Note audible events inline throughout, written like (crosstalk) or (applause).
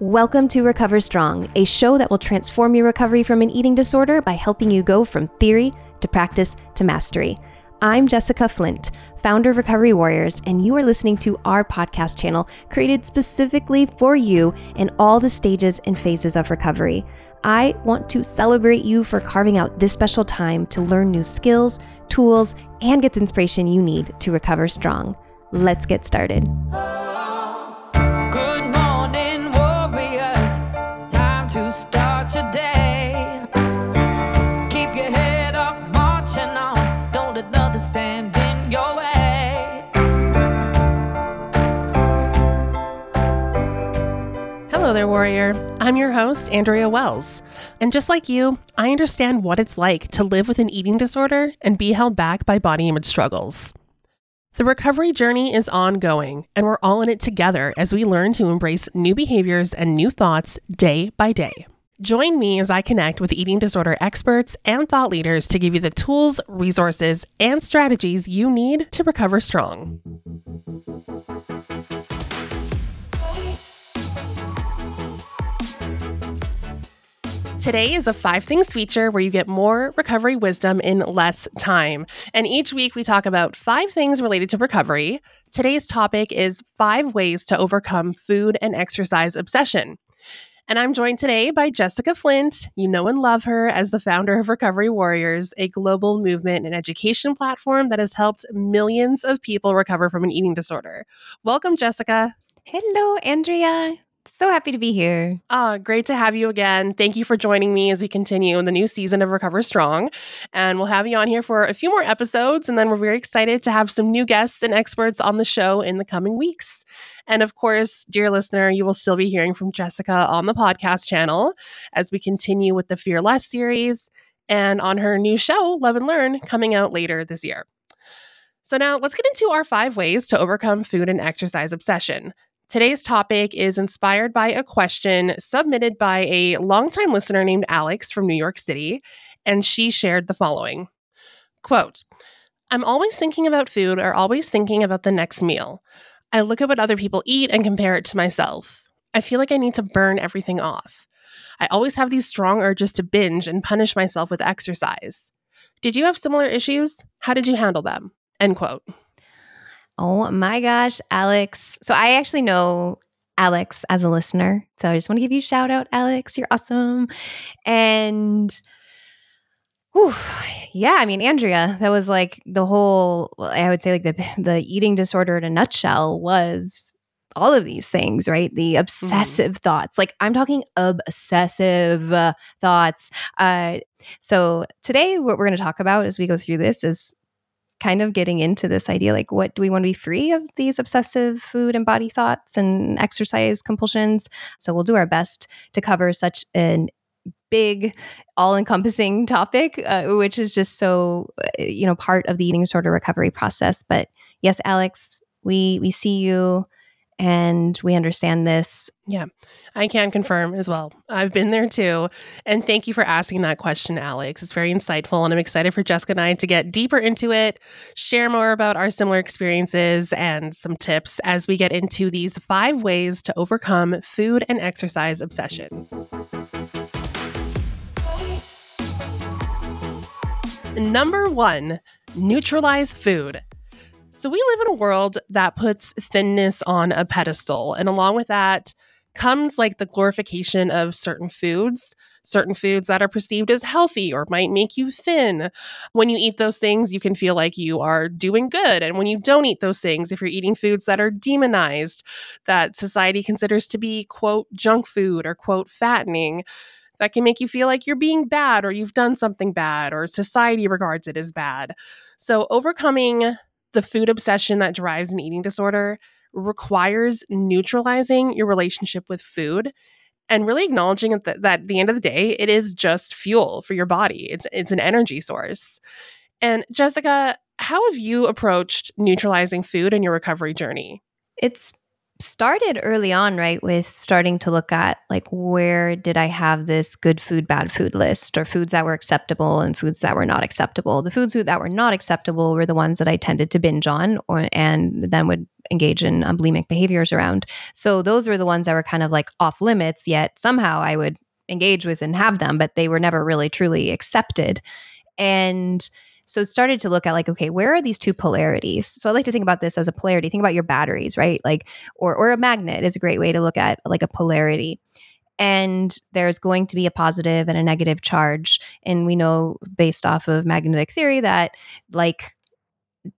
Welcome to Recover Strong, a show that will transform your recovery from an eating disorder by helping you go from theory to practice to mastery. I'm Jessica Flint, founder of Recovery Warriors, and you are listening to our podcast channel created specifically for you in all the stages and phases of recovery. I want to celebrate you for carving out this special time to learn new skills, tools, and get the inspiration you need to recover strong. Let's get started. Warrior. I'm your host, Andrea Wells. And just like you, I understand what it's like to live with an eating disorder and be held back by body image struggles. The recovery journey is ongoing, and we're all in it together as we learn to embrace new behaviors and new thoughts day by day. Join me as I connect with eating disorder experts and thought leaders to give you the tools, resources, and strategies you need to recover strong. Today is a five things feature where you get more recovery wisdom in less time. And each week we talk about five things related to recovery. Today's topic is five ways to overcome food and exercise obsession. And I'm joined today by Jessica Flint. You know and love her as the founder of Recovery Warriors, a global movement and education platform that has helped millions of people recover from an eating disorder. Welcome, Jessica. Hello, Andrea. So happy to be here. Ah, great to have you again. Thank you for joining me as we continue in the new season of Recover Strong. And we'll have you on here for a few more episodes. And then we're very excited to have some new guests and experts on the show in the coming weeks. And of course, dear listener, you will still be hearing from Jessica on the podcast channel as we continue with the Fear Less series and on her new show, Love and Learn, coming out later this year. So, now let's get into our five ways to overcome food and exercise obsession. Today's topic is inspired by a question submitted by a longtime listener named Alex from New York City, and she shared the following Quote, I'm always thinking about food or always thinking about the next meal. I look at what other people eat and compare it to myself. I feel like I need to burn everything off. I always have these strong urges to binge and punish myself with exercise. Did you have similar issues? How did you handle them? End quote. Oh my gosh, Alex. So I actually know Alex as a listener. So I just want to give you a shout out, Alex. You're awesome. And whew, yeah, I mean, Andrea, that was like the whole, I would say like the, the eating disorder in a nutshell was all of these things, right? The mm-hmm. obsessive mm. thoughts. Like I'm talking obsessive uh, thoughts. Uh, so today, what we're going to talk about as we go through this is kind of getting into this idea like what do we want to be free of these obsessive food and body thoughts and exercise compulsions? So we'll do our best to cover such an big all-encompassing (laughs) topic uh, which is just so uh, you know part of the eating disorder recovery process. But yes alex we we see you and we understand this. Yeah, I can confirm as well. I've been there too. And thank you for asking that question, Alex. It's very insightful. And I'm excited for Jessica and I to get deeper into it, share more about our similar experiences and some tips as we get into these five ways to overcome food and exercise obsession. Number one, neutralize food. So we live in a world that puts thinness on a pedestal. And along with that comes like the glorification of certain foods, certain foods that are perceived as healthy or might make you thin. When you eat those things, you can feel like you are doing good. And when you don't eat those things, if you're eating foods that are demonized, that society considers to be, quote, junk food or, quote, fattening, that can make you feel like you're being bad or you've done something bad or society regards it as bad. So, overcoming the food obsession that drives an eating disorder requires neutralizing your relationship with food and really acknowledging that, that at the end of the day it is just fuel for your body. It's it's an energy source. And jessica how have you approached neutralizing food in your recovery journey? It's started early on, right, with starting to look at like where did I have this good food, bad food list or foods that were acceptable and foods that were not acceptable. The foods that were not acceptable were the ones that I tended to binge on or and then would engage in um, bulimic behaviors around. So those were the ones that were kind of like off limits, yet somehow I would engage with and have them, but they were never really truly accepted. And so it started to look at like, okay, where are these two polarities? So I like to think about this as a polarity. Think about your batteries, right? Like, or or a magnet is a great way to look at like a polarity. And there's going to be a positive and a negative charge. And we know based off of magnetic theory that like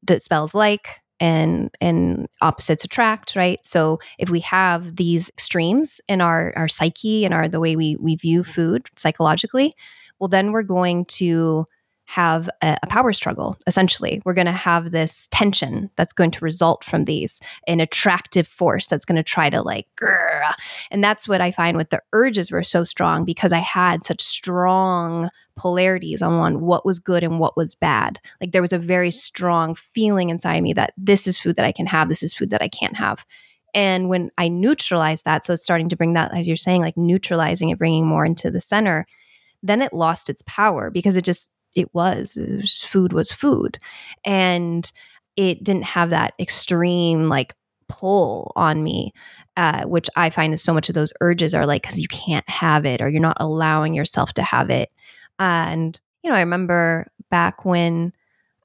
that spells like and and opposites attract right so if we have these extremes in our our psyche and our the way we we view food psychologically well then we're going to have a, a, power struggle essentially. We're going to have this tension that's going to result from these an attractive force that's going to try to like grrr. and that's what i find with the urges were so strong because i had such strong polarities on what was good and what was bad. Like there was a very mm-hmm. strong feeling inside me that this is food that i can have this is food that i can't have. And when i neutralized that so it's starting to bring that as you're saying like neutralizing it bringing more into the center then it lost its power because it just it was. It was food was food. And it didn't have that extreme like pull on me, uh, which I find is so much of those urges are like because you can't have it or you're not allowing yourself to have it. And, you know, I remember back when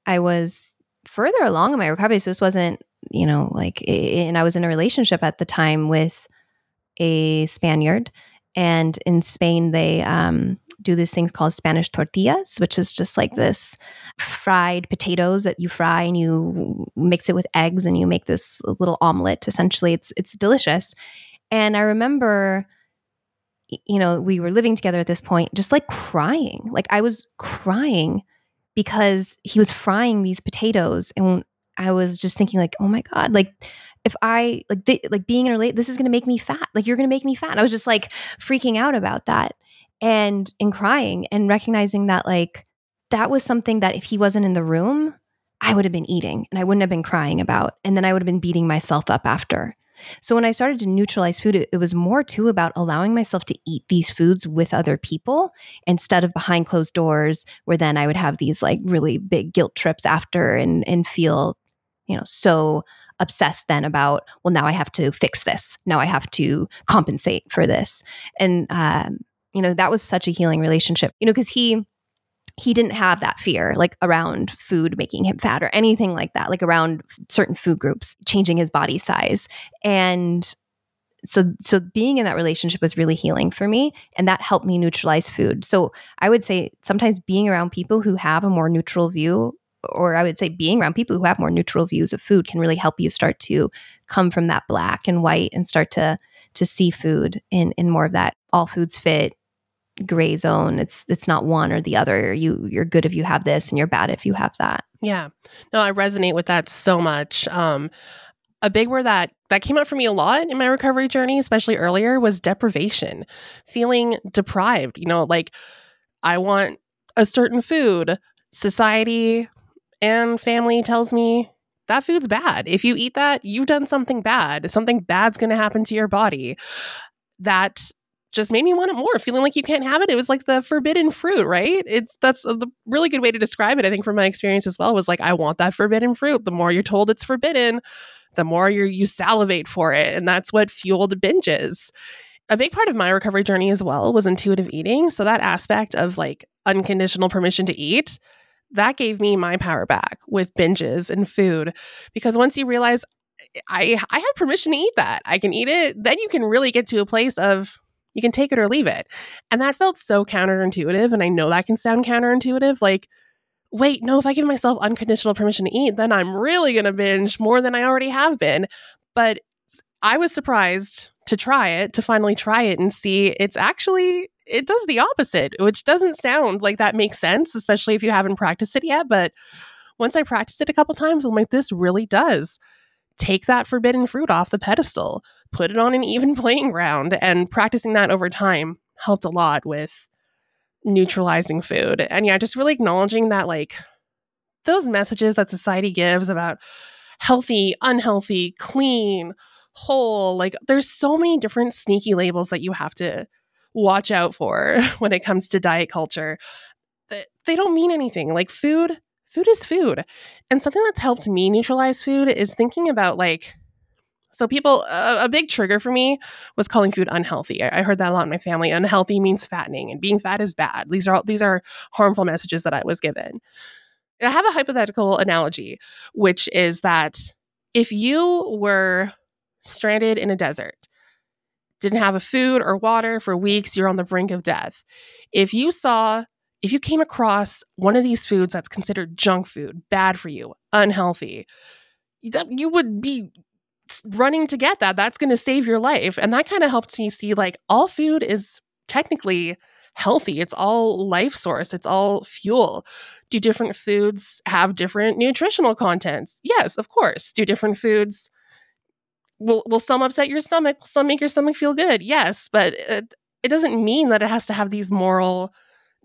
I was further along in my recovery, so this wasn't, you know, like, and I was in a relationship at the time with a Spaniard. And in Spain, they, um, do these things called Spanish tortillas, which is just like this fried potatoes that you fry and you mix it with eggs and you make this little omelet. Essentially, it's it's delicious. And I remember, you know, we were living together at this point, just like crying. Like I was crying because he was frying these potatoes, and I was just thinking, like, oh my god, like if I like th- like being in a relate, this is going to make me fat. Like you're going to make me fat. I was just like freaking out about that and in crying and recognizing that like that was something that if he wasn't in the room, I would have been eating and I wouldn't have been crying about. And then I would have been beating myself up after. So when I started to neutralize food, it, it, was more too about allowing myself to eat these foods with other people instead of behind closed doors, where then I would have these like really big guilt trips after and and feel, you know, so obsessed then about, well, now I have to fix this. Now I have to compensate for this. And um, you know that was such a healing relationship you know because he he didn't have that fear like around food making him fat or anything like that like around certain food groups changing his body size. And so so being in that relationship was really healing for me and that helped me neutralize food. So i would say sometimes being around people who have a more neutral view or i would say being around people who have more neutral views of food can really help you start to come from that black and white and start to to see food in in more of that all foods fit gray zone. It's it's not one or the other. You you're good if you have this and you're bad if you have that. Yeah. No, I resonate with that so much. Um a big word that that came up for me a lot in my recovery journey, especially earlier, was deprivation. Feeling deprived, you know, like I want a certain food. Society and family tells me that food's bad. If you eat that, you've done something bad. Something bad's going to happen to your body. That just made me want it more feeling like you can't have it it was like the forbidden fruit right it's that's a really good way to describe it i think from my experience as well was like i want that forbidden fruit the more you're told it's forbidden the more you you salivate for it and that's what fueled binges a big part of my recovery journey as well was intuitive eating so that aspect of like unconditional permission to eat that gave me my power back with binges and food because once you realize I I have permission to eat that. I can eat it. Then you can really get to a place of you can take it or leave it. And that felt so counterintuitive. And I know that can sound counterintuitive. Like, wait, no, if I give myself unconditional permission to eat, then I'm really going to binge more than I already have been. But I was surprised to try it, to finally try it and see it's actually, it does the opposite, which doesn't sound like that makes sense, especially if you haven't practiced it yet. But once I practiced it a couple times, I'm like, this really does take that forbidden fruit off the pedestal put it on an even (laughs) playing ground. And practicing that over time helped a lot with neutralizing food. And yeah, just really acknowledging that, like, those messages that society gives about healthy, unhealthy, clean, whole. Like there's so many different sneaky labels that you have to watch out for (laughs) when it comes to diet culture. That they don't mean anything. Like food, food is food. And something that's helped me neutralize food is thinking about like so people a big trigger for me was calling food unhealthy. I, I, heard that a lot in my family. Unhealthy means fattening and being fat is bad. These are all, these are harmful messages that I was given. I have a hypothetical analogy which is that if you were stranded in a desert, didn't have a food or water for weeks, you're on the brink of death. If you saw, if you came across one of these foods that's considered junk food, bad for you, unhealthy, you would be running to get that. That's going to save your life. And that kind of helped me see like all food is technically healthy. It's all life source, it's all fuel. Do different foods have different nutritional contents? Yes, of course. Do different foods will will some upset your stomach? Will some make your stomach feel good? Yes, but it, it doesn't mean that it has to have these moral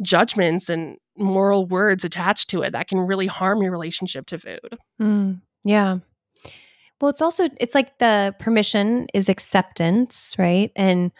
judgments and moral words attached to it that can really harm your relationship to food. Mm, yeah. Well, it's also it's like the permission is acceptance, right? And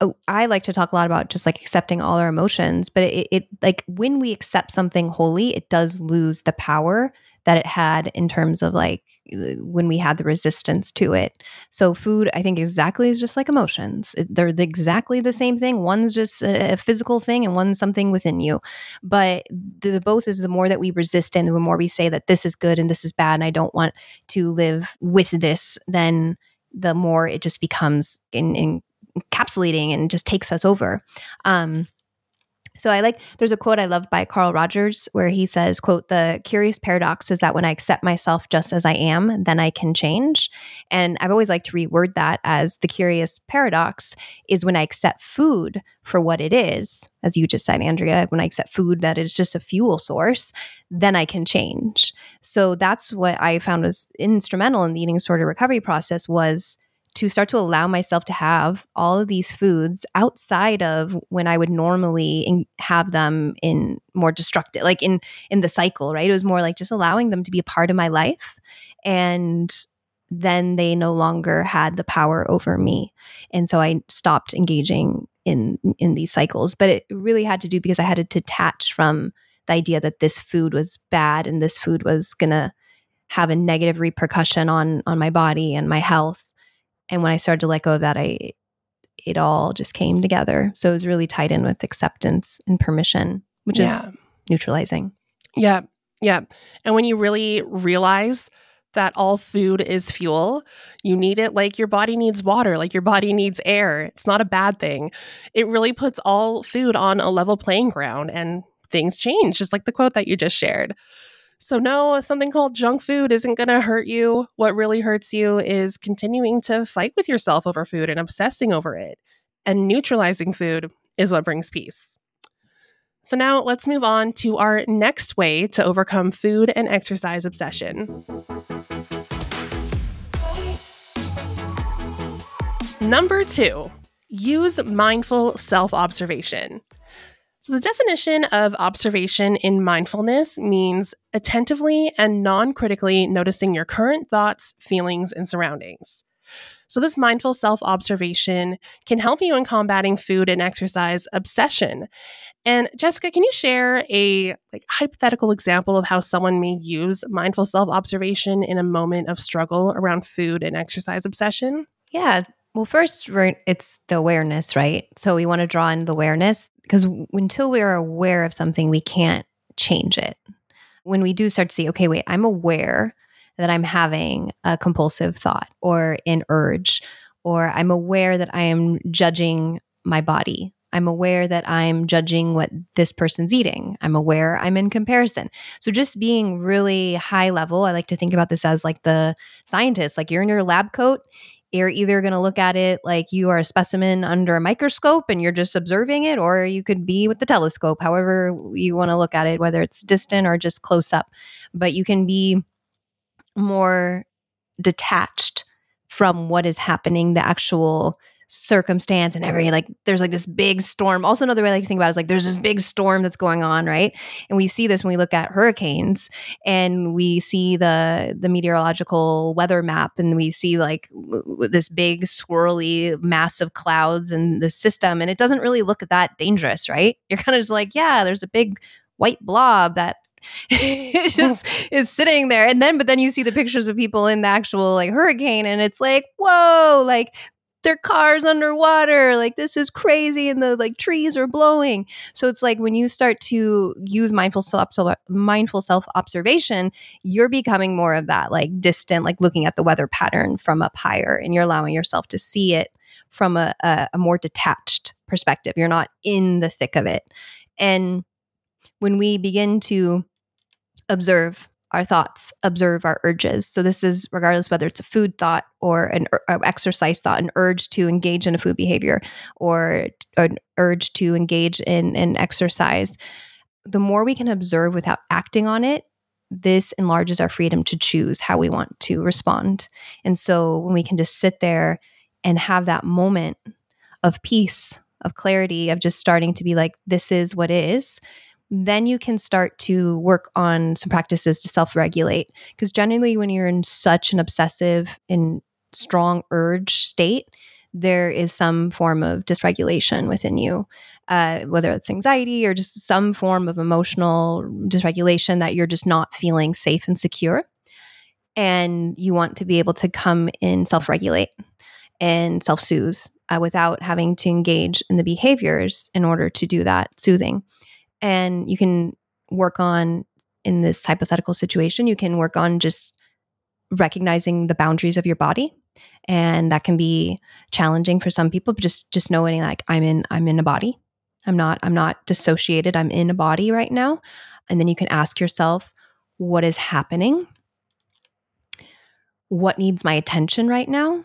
oh, I like to talk a lot about just like accepting all our emotions, but it, it like when we accept something wholly, it does lose the power that it had in terms of like when we had the resistance to it. So food, I think exactly is just like emotions. They're the, exactly the same thing. One's just a, physical thing and one's something within you. But the, the both is the more that we resist and the more we say that this is good and this is bad and I don't want to live with this, then the more it just becomes in, in encapsulating and just takes us over. Um, so I like there's a quote I love by Carl Rogers where he says, quote, the curious paradox is that when I accept myself just as I am, then I can change. And I've always liked to reword that as the curious paradox is when I accept food for what it is, as you just said, Andrea, when I accept food that it's just a fuel source, then I can change. So that's what I found was instrumental in the eating disorder recovery process was to start to allow myself to have all of these foods outside of when I would normally in, have them in more destructive, like in in the cycle, right? It was more like just allowing them to be a part of my life, and then they no longer had the power over me, and so I stopped engaging in in these cycles. But it really had to do because I had to detach from the idea that this food was bad and this food was gonna have a negative repercussion on on my body and my health and when I started to let go of that, I it all just came together. So it was really tied in with acceptance and permission, which yeah. is neutralizing. Yeah. Yeah. And when you really realize that all food is fuel, you need it like your body needs water, like your body needs air. It's not a bad thing. It really puts all food on a level playing ground and things change, just like the quote that you just shared. So, no, something called junk food isn't going to hurt you. What really hurts you is continuing to fight with yourself over food and obsessing over it. And neutralizing food is what brings peace. So, now let's move on to our next way to overcome food and exercise obsession. Number two, use mindful self observation. So, the definition of observation in mindfulness means attentively and non critically noticing your current thoughts, feelings, and surroundings. So, this mindful self observation can help you in combating food and exercise obsession. And Jessica, can you share a like hypothetical example of how someone may use mindful self observation in a moment of struggle around food and exercise obsession? Yeah, well, first, it's the awareness, right? So we want to draw in the awareness because until we're aware of something, we can't change it. When we do start to see, okay, wait, I'm aware that I'm having a compulsive thought or an urge, or I'm aware that I am judging my body. I'm aware that I'm judging what this person's eating. I'm aware I'm in comparison. So just being really high level, I like to think about this as like the scientist, like you're in your lab coat you're either going to look at it like you are a specimen under a microscope and you're just observing it, or you could be with the telescope, however you want to look at it, whether it's distant or just close up. But you can be more detached from what is happening, the actual circumstance and every like there's like this big storm. Also another way I like to think about it is like there's this big storm that's going on, right? And we see this when we look at hurricanes and we see the the meteorological weather map and we see like w- this big swirly massive clouds and the system and it doesn't really look that dangerous, right? (laughs) You're kind of just like, yeah, there's a big white blob that it (laughs) just is sitting there and then but then you see the pictures of people in the actual like hurricane and it's like whoa like their cars underwater like this is crazy and the like trees are blowing. So it's like when you start to use mindful self mindful self observation you're becoming more of that like distant like looking at the weather pattern from up higher and you're allowing yourself to see it from a, a, a more detached perspective. You're not in the thick of it. And when we begin to observe our thoughts, observe our urges. So this is regardless whether it's a food thought or an exercise thought, an urge to engage in a food behavior or an urge to engage in an exercise. The more we can observe without acting on it, this enlarges our freedom to choose how we want to respond. And so when we can just sit there and have that moment of peace, of clarity, of just starting to be like, this is what is, then you can start to work on some practices to self regulate. Because generally, when you're in such an obsessive and strong urge state, there is some form of dysregulation within you, uh, whether it's anxiety or just some form of emotional dysregulation that you're just not feeling safe and secure. And you want to be able to come in self regulate and self soothe uh, without having to engage in the behaviors in order to do that soothing and you can work on in this hypothetical situation you can work on just recognizing the boundaries of your body. And that can be challenging for some people but just just knowing like i'm in i'm in a body. I'm not i'm not dissociated. I'm in a body right now. And then you can ask yourself what is happening? What needs my attention right now?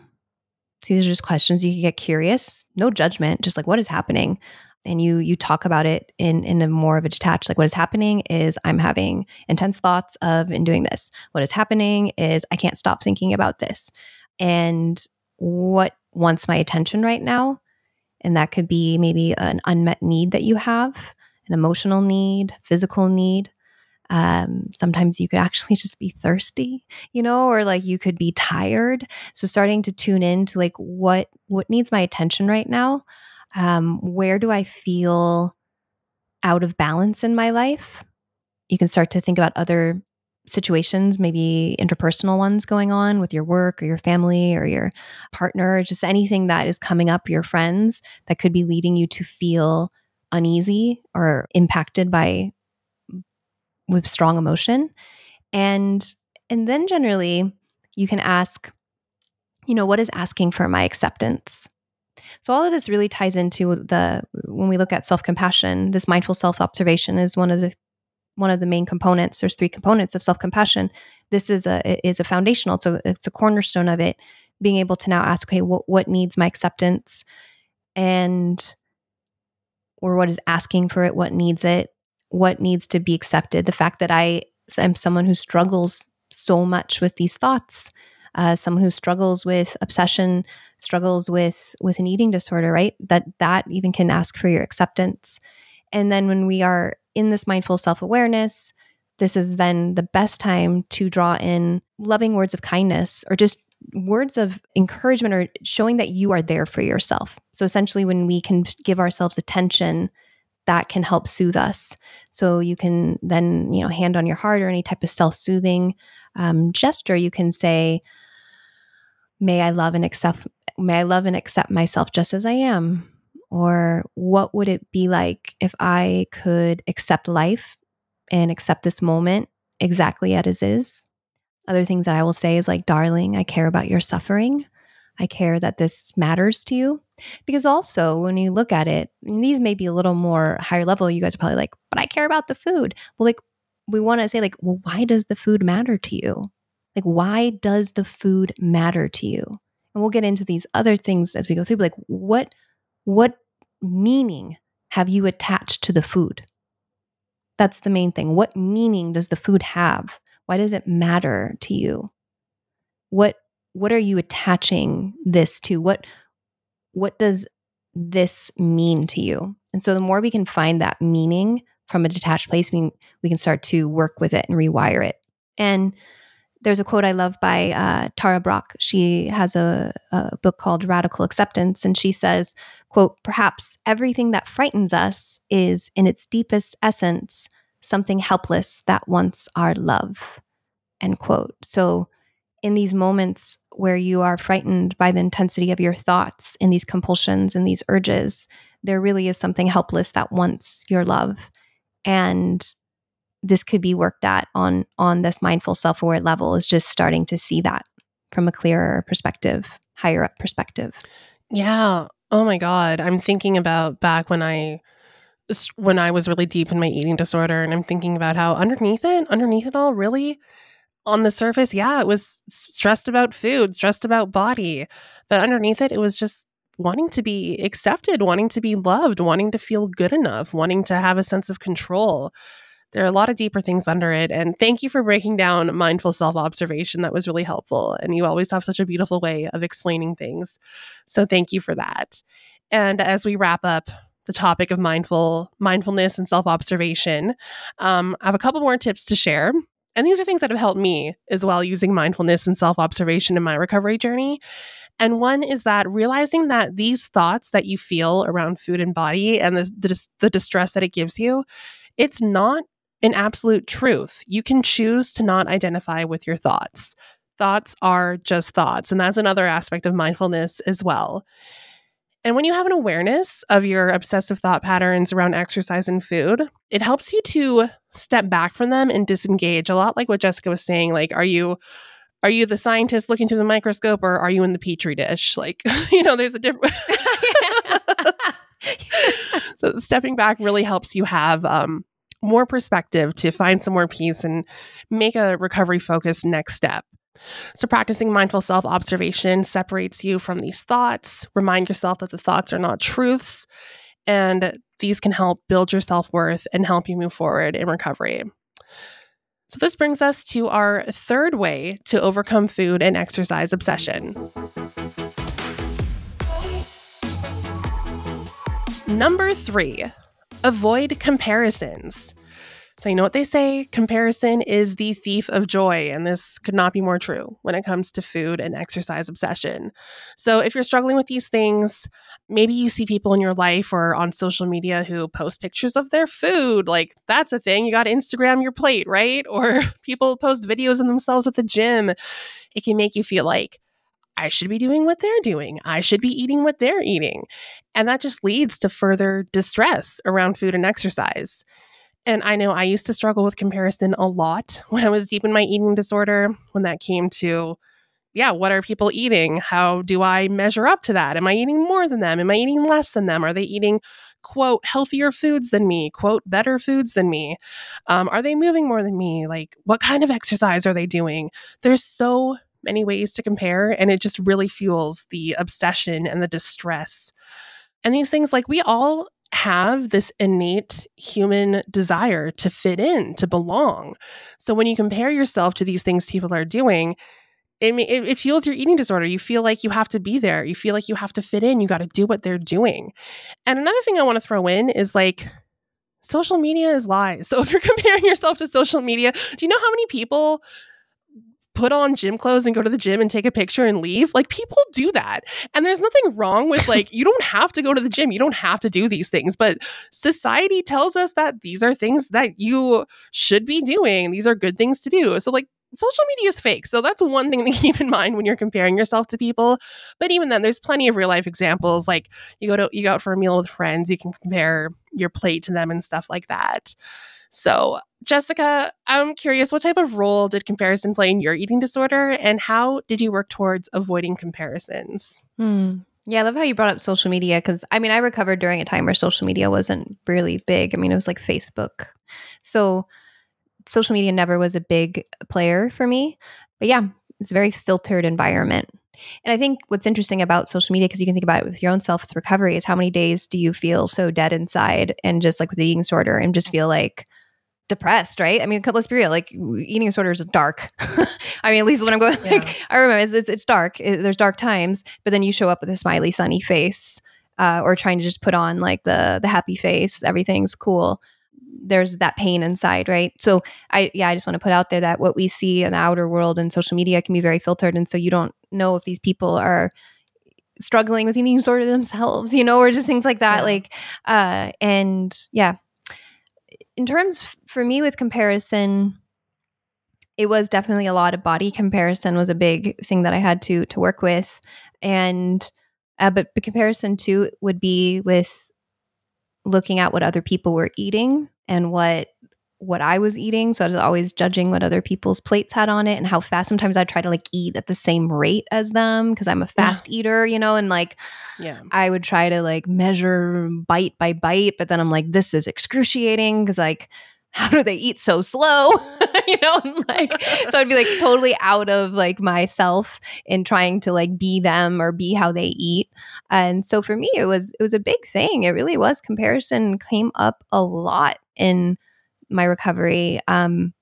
So these are just questions you can get curious. No judgment just like what is happening and you you talk about it in in a more of a detached like what is happening is i'm having intense thoughts of in doing this. What is happening is i can't stop thinking about this. And what wants my attention right now and that could be maybe an unmet need that you have an emotional need physical need. Um, sometimes you could actually (laughs) just be thirsty you know or like you could be tired. So starting to tune in to like what what needs my attention right now um, where do I feel out of balance in my life? You can start to think about other situations, maybe interpersonal ones going on with your work or your family or your partner, just anything that is coming up, your friends that could be leading you to feel uneasy or impacted by with strong emotion. And and then generally you can ask, you know, what is asking for my acceptance? So all of this really ties into the when we look at self-compassion, this mindful self-observation is one of the one of the main components. There's three components of self-compassion. This is a is a foundational. So it's a cornerstone of it. Being able to now ask, okay, what what needs my acceptance, and or what is asking for it, what needs it, what needs to be accepted. The fact that I am someone who struggles so much with these thoughts uh, someone who struggles with obsession, struggles with with an eating disorder, right? That that even can ask for your acceptance. And then when we are in this mindful self awareness, this is then the best time to draw in loving words of kindness or just words of encouragement or showing that you are there for yourself. So essentially, when we can give ourselves attention, that can help soothe us. So you can then, you know, hand on your heart or any type of self soothing um, gesture, you can say, may I love and accept may I love and accept myself just as I am? Or what would it be like if I could accept life and accept this moment exactly as it is? Other things that I will say is like, darling, I care about your suffering. I care that this matters to you. Because also, when you look at it, these may be a little more higher level. You guys are probably like, but I care about the food. Well, like, we want to say, like, well, why does the food matter to you? Like, why does the food matter to you? And we'll get into these other things as we go through. But like, what what meaning have you attached to the food? That's the main thing. What meaning does the food have? Why does it matter to you? What what are you attaching this to? What what does this mean to you? And so the more we can find that meaning from a detached place, we, we can start to work with it and rewire it. And there's a quote I love by uh, Tara Brach. She has a, a book called Radical Acceptance, and she says, "quote Perhaps everything that frightens us is, in its deepest essence, something helpless that wants our love." End quote. So, in these moments where you are frightened by the intensity of your thoughts, in these compulsions and these urges, there really is something helpless that wants your love, and this could be worked at on on this mindful self-aware level is just starting to see that from a clearer perspective higher up perspective. Yeah. Oh my god. I'm thinking about back when i when i was really deep in my eating disorder and i'm thinking about how underneath it underneath it all really on the surface yeah it was stressed about food stressed about body but underneath it it was just wanting to be accepted wanting to be loved wanting to feel good enough wanting to have a sense of control there are a lot of deeper things under it. And thank you for breaking down mindful self observation. That was really helpful. And you always have such a beautiful way of explaining things. So thank you for that. And as we wrap up the topic of mindful mindfulness and self observation, um, I have a couple more tips to share. And these are things that have helped me as well using mindfulness and self observation in my recovery journey. And one is that realizing that these thoughts that you feel around food and body and the, the, the distress that it gives you, it's not an absolute truth. You can choose to not identify with your thoughts. Thoughts are just thoughts. And that's another aspect of mindfulness as well. And when you have an awareness of your obsessive thought patterns around exercise and food, it helps you to step back from them and disengage a lot like what Jessica was saying like are you are you the scientist looking through the microscope or are you in the petri dish like (laughs) you know there's a different (laughs) (laughs) so stepping back really helps you have um, more perspective to find some more peace and make a recovery focused next step. So, practicing mindful self observation separates you from these thoughts. Remind yourself that the thoughts are not truths, and these can help build your self worth and help you move forward in recovery. So, this brings us to our third way to overcome food and exercise obsession. Number three, avoid comparisons. So, you know what they say? Comparison is the thief of joy. And this could not be more true when it comes to food and exercise obsession. So, if you're struggling with these things, maybe you see people in your life or on social media who post pictures of their food. Like, that's a thing. You got to Instagram your plate, right? (laughs) Or people post videos of themselves at the gym. It can make you feel like, I should be doing what they're doing. I should be eating what they're eating. And that just leads to further distress around food and exercise. And I know I used to struggle with comparison a lot (laughs) when I was deep in my eating disorder, when that came to, yeah, what are people eating? How do I measure up to that? Am I eating more than them? Am I eating less than them? Are they eating, quote, healthier foods than me? Quote, better foods than me? Um, are they moving more than me? Like, what kind of exercise are they doing? There's so many ways to compare, and it just really fuels the obsession and the distress. And these things, like we all have this innate human desire to fit in, to belong. So when you compare yourself to these things people are doing, it, it, it fuels your eating disorder. You feel like you have to be there. You feel like you have to fit in. You got to do what they're doing. And another thing I want to throw in is like, social media is lies. So if you're (laughs) comparing yourself to social media, do you know how many people put on gym clothes and go to the gym and take a picture and leave. Like people do that. And there's nothing wrong with like, (laughs) you don't have to go to the gym. You don't have to do these things. But society tells us that these are things that you should be doing. These are good things to do. So, like, social media is fake. So that's one thing (laughs) to keep in mind when you're comparing yourself to people. But even then, there's plenty of real life examples. Like you go to you go out for a meal with friends, you can compare your plate to them and stuff like that. So, Jessica, I'm curious what type of role did comparison play in your eating disorder and how did you work towards avoiding comparisons? Hmm. Yeah, I love how you brought up social media because I mean, I recovered during a time where social media wasn't really big. I mean, it was like Facebook. So, social media never was a big player for me. But yeah, it's a very filtered environment. And I think what's interesting about social media, because you can think about it with your own self with recovery, is how many days do you feel so dead inside and just like with the eating disorder and just feel like depressed, right? I mean, let's be real. Like eating disorders is dark. (laughs) I mean, at least when I'm going, like. I remember it's, it's, it's dark. It, there's dark times, but then you show up with a smiley, sunny face, uh, or trying to just put on like the the happy face. Everything's cool. There's that pain inside, right? So I, yeah, I just want to put out there that what we see in the outer world and social media can be very filtered, and so you don't know if these people are struggling with eating disorder themselves, you know, or just things like that. Yeah. Like, uh, and yeah, in terms for me with comparison, it was definitely a lot of body comparison was a big thing that I had to to work with, and uh, but the comparison too would be with looking at what other people were eating and what what I was eating. So I was always judging what other people's plates had on it and how fast. Sometimes I try to like eat at the same rate as them because I'm a fast yeah. eater, you know, and like, yeah, I would try to like measure bite by bite, but then I'm like, this is excruciating because like, how do they eat so slow? (laughs) you know, and like, so I'd be like totally out of like myself in trying to like be them or be how they eat. And so for me, it was, it was a big thing. It really was. Comparison came up a lot in my recovery um,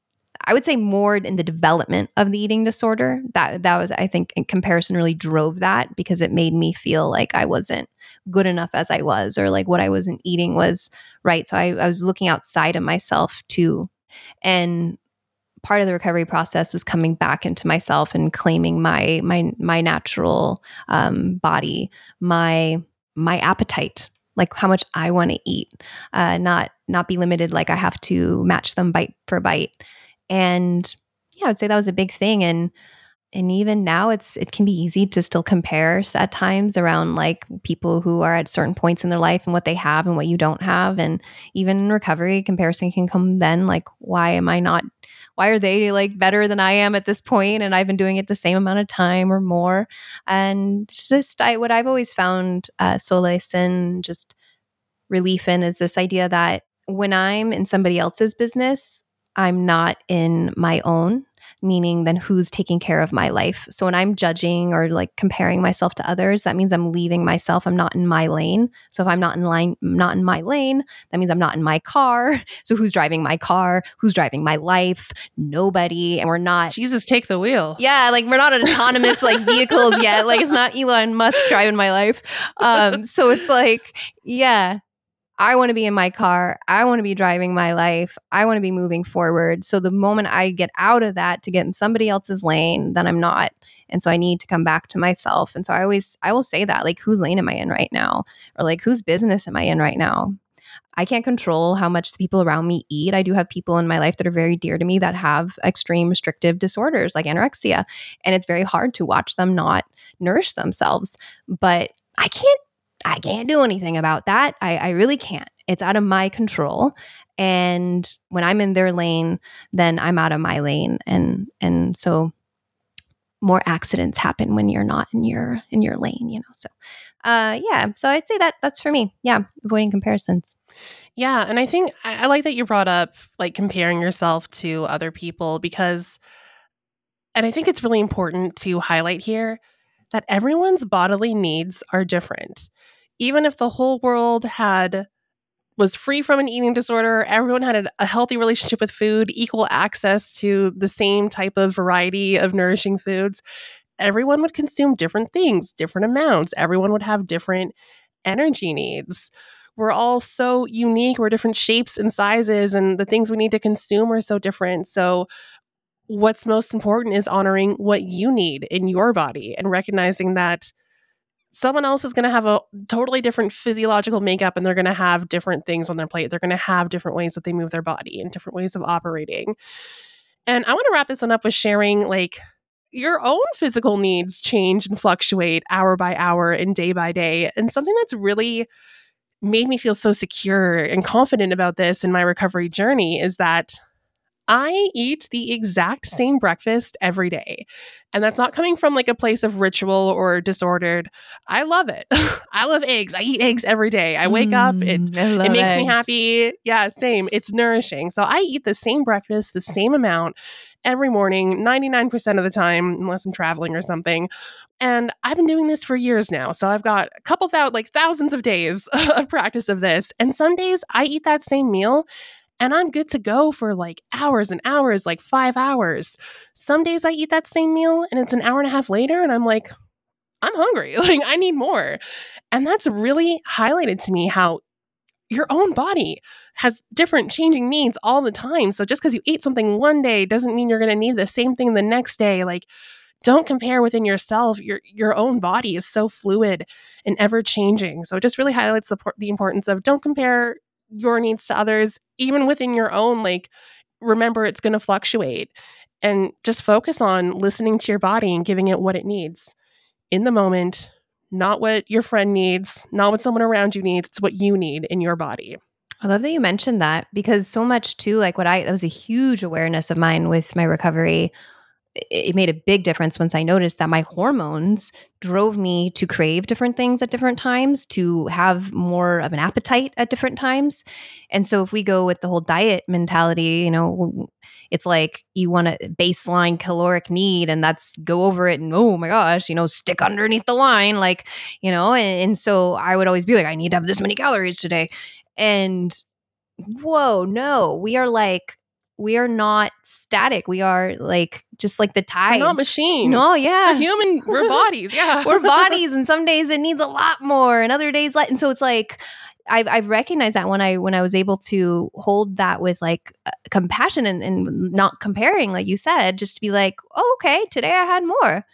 I would say more in the development of the eating disorder. That that was, I think, in comparison, really drove that because it made me feel like I wasn't good enough as I was, or like what I wasn't eating was right. So I, I was looking outside of myself too, and part of the recovery process was coming back into myself and claiming my my my natural um, body, my my appetite, like how much I want to eat, uh, not not be limited like I have to match them bite for bite. And yeah, I would say that was a big thing. And and even now it's it can be easy to still compare at times around like people who are at certain points in their life and what they have and what you don't have and even in recovery comparison can come then like why am i not why are they like better than i am at this point? and i've been doing it the same amount of time or more and just I, what i've always found uh, solace and just relief in is this idea that when i'm in somebody else's business i'm not in my own meaning then who's taking care of my life. So when I'm judging or like comparing myself to others, that means I'm leaving myself. I'm not in my lane. So if I'm not in line, not in my lane, that means I'm not in my car. (laughs) So who's driving my car? Who's driving my life? Nobody. And we're not Jesus take the wheel. Yeah, like we're not an autonomous like vehicles yet. Like it's not Elon Musk driving my life. Um so it's like yeah, I want to be in my car. I want to be driving my life. I want to be moving forward. So the moment I get out of that to get in somebody else's lane, then I'm not. And so I need to come back to myself. And so I always I will say that like whose lane am I in right now? Or like whose business am I in right now? I can't control how much the people around me eat. I do have people in my life that are very dear to me that have extreme restrictive disorders like anorexia. And it's very hard to watch them not nourish themselves. But I can't I can't do anything about that. I, I really can't. It's out of my control. And when I'm in their lane, then I'm out of my lane. And and so more accidents happen when you're not in your in your lane, you know. So uh yeah. So I'd say that that's for me. Yeah. Avoiding comparisons. Yeah. And I think I, I like that you brought up like comparing yourself to other people because and I think it's really important to highlight here that everyone's bodily needs are different. Even if the whole world had was free from an eating disorder, everyone had a, a healthy relationship with food, equal access to the same type of variety of nourishing foods, everyone would consume different things, different amounts. Everyone would have different energy needs. We're all so unique. We're different shapes and sizes, and the things we need to consume are so different. So, what's most important is honoring what you need in your body and recognizing that someone else is going to have a totally different physiological makeup and they're going to have different things on their plate. They're going to have different ways that they move their body and different ways of operating. And I want to wrap this one up with sharing like your own physical needs change and fluctuate hour by hour and day by day. And something that's really made me feel so secure and confident about this in my recovery journey is that I eat the exact same breakfast every day. And that's not coming from like a place of ritual or disordered. I love it. (laughs) I love eggs. I eat eggs every day. I wake mm, up, it, mm, it makes eggs. me happy. Yeah, same. It's nourishing. So I eat the same breakfast, the same amount every morning, 99% of the time, unless I'm traveling or something. And I've been doing this for years now. So I've got a couple thousand, like thousands of days (laughs) of practice of this. And some days I eat that same meal and I'm good to go for like hours and hours, like five hours. Some days I eat that same meal and it's an hour and a half later, and I'm like, I'm hungry. (laughs) Like, I need more. And that's really highlighted to me how your own body has different changing needs all the time. So just because you ate something one day doesn't mean you're going to need the same thing the next day. Like, don't compare within yourself. Your your own body is so fluid and ever changing. So it just really highlights the the importance of don't compare your needs to others, even within your own. Like, remember it's going to fluctuate, and just focus on listening to your body and giving it what it needs in the moment. Not what your friend needs, not what someone around you needs. It's what you need in your body. I love that you mentioned that because so much too, like what I, that was a huge awareness of mine with my recovery it made a big difference once I noticed that my hormones drove me to crave different things at different times, to have more of an appetite at different times. And so, if we go with the whole diet mentality, you know, it's like you want a baseline caloric need, and that's go over it, and oh my gosh, you know, stick underneath the line, like, you know, and, and so I would always be like, I need to have this many calories today. And whoa, no, we are like, we are not static. We are like just like the tides. We're not machines. No, yeah. We're human. We're (laughs) bodies. Yeah. we're (laughs) bodies. And some days it needs a lot more and other days like and so it's like I've, I've recognized that when I when I was able to hold that with like uh, compassion and, and not comparing, like you said, just to be like, oh, okay, today I had more,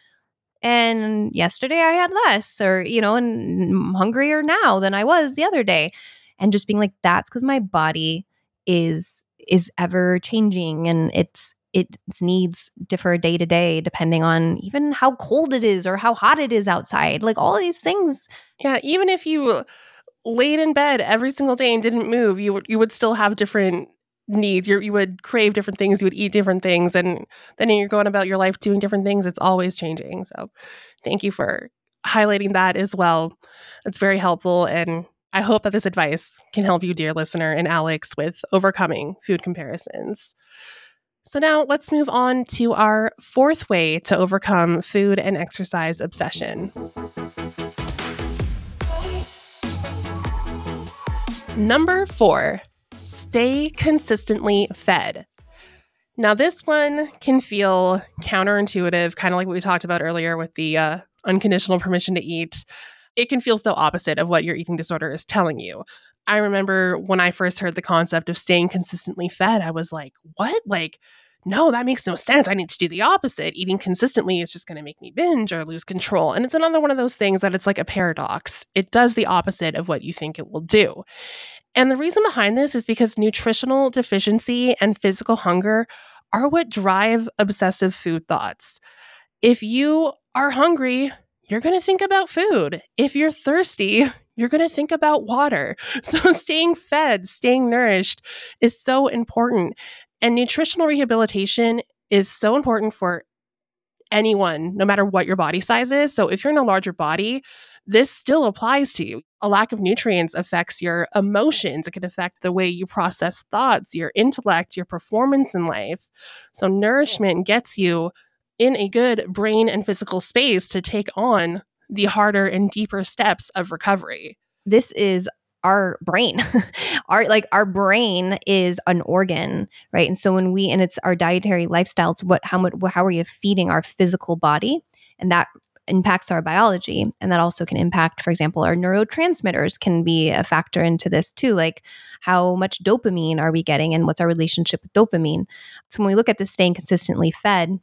and yesterday I had less, or you know, and I'm hungrier now than I was the other day, and just being like, that's because my body is is ever changing and it's its needs differ day to day depending on even how cold it is or how hot it is outside like all these things. Yeah even if you laid in bed every single day and didn't move you would you would still have different needs. You you would crave different things you would eat different things and then you're going about your life doing different things it's always changing. So thank you for highlighting that as well. It's very helpful and I hope that this advice can help you, dear listener, and Alex with overcoming food comparisons. So, now let's move on to our fourth way to overcome food and exercise obsession. Number four, stay consistently fed. Now, this one can feel counterintuitive, kind of like what we talked about earlier with the uh, unconditional permission to eat it can feel so opposite of what your eating disorder is telling you. I remember when I first heard the concept of staying consistently fed, I was like, what? Like, no, that makes no sense. I need to do the opposite. Eating consistently is just going to make me binge or lose control. And it's another one of those things that it's like a paradox. It does the opposite of what you think it will do. And the reason behind this is because nutritional deficiency and physical hunger are what drive obsessive food thoughts. If you are hungry, you're going to think about food. If you're thirsty, (laughs) you're going to think about water. (laughs) So, staying fed, staying nourished is so important. And nutritional rehabilitation is so important for anyone, no matter what your body size is. So, if you're in a larger body, this still applies to you. A lack of nutrients affects your emotions. It can affect the way you process thoughts, your intellect, your performance in life. So, nourishment gets you in a good brain and physical space to take on the harder and deeper steps of recovery. This is our brain. (laughs) Our like our brain is an organ right? And so when we and it's our dietary lifestyles what how much how are you feeding our physical body? And that impacts our biology. And that also can impact for example our neurotransmitters can be a factor into this too like how much dopamine are we getting and what's our relationship with dopamine? So when we look at this staying consistently fed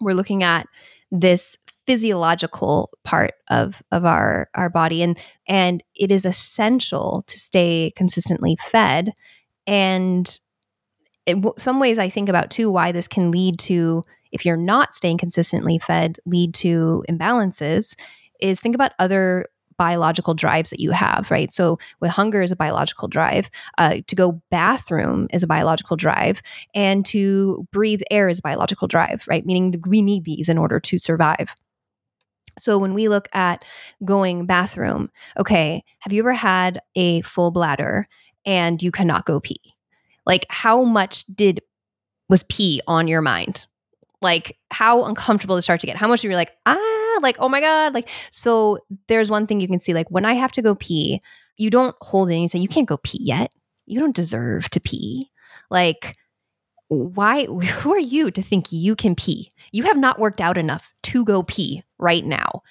we're looking at this physiological part of of our our body and and it is essential to stay consistently fed. And it, some ways i think about too why this can lead to if you're not staying consistently fed lead to imbalances is think about other biological drives that you have, right? So, with hunger is a biological drive, uh, to go bathroom is a biological drive, and to breathe air is a biological drive, right? Meaning we need these in order to survive. So, when we look at going bathroom, okay, have you ever had a full bladder and you cannot go pee? Like, how much did was pee on your mind? Like, how uncomfortable to start to get? How much you're like, ah, like, oh my God. Like, so there's one thing you can see, like, when I have to go pee, you don't hold it and you say, you can't go pee yet. You don't deserve to pee. Like, why? (laughs) Who are you to think you can pee? You have not worked out enough to go pee right now.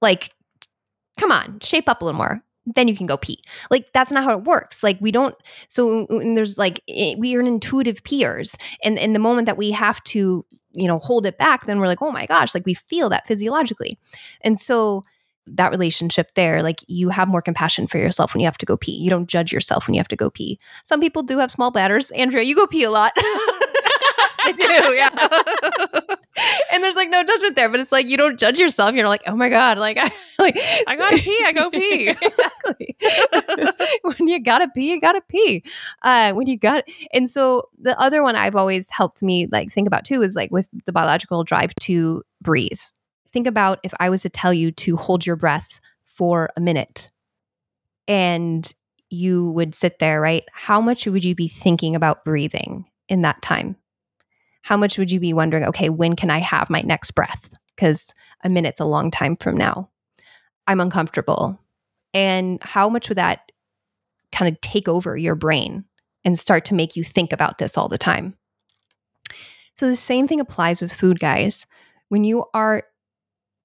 Like, come on, shape up a little more. Then you can go pee. Like, that's not how it works. Like, we don't. So, there's like, eh, we are intuitive peers. And in the moment that we have to, you know, hold it back, then we're like, oh my gosh, like we feel that physiologically. And so, that relationship there, like you have more compassion for yourself when you have to go pee. You don't judge yourself when you have to go pee. Some people do have small bladders. Andrea, you go pee a lot. (laughs) I do, yeah. (laughs) and there's like no judgment there, but it's like you don't judge yourself. You're like, oh my god, like I (laughs) like I gotta pee. I go pee. (laughs) exactly. (laughs) when you gotta pee, you gotta pee. Uh, when you got, and so the other one I've always helped me like think about too is like with the biological drive to breathe think about if I was to tell you to hold your breath for a minute and you would sit there, right? How much would you be thinking about breathing in that time? How much would you be wondering, okay, when can I have my next breath? Because a minute's a long time from now. I'm uncomfortable. And how much would that kind of take over your brain and start to make you think about this all the time? So the same thing applies with food, guys. When you are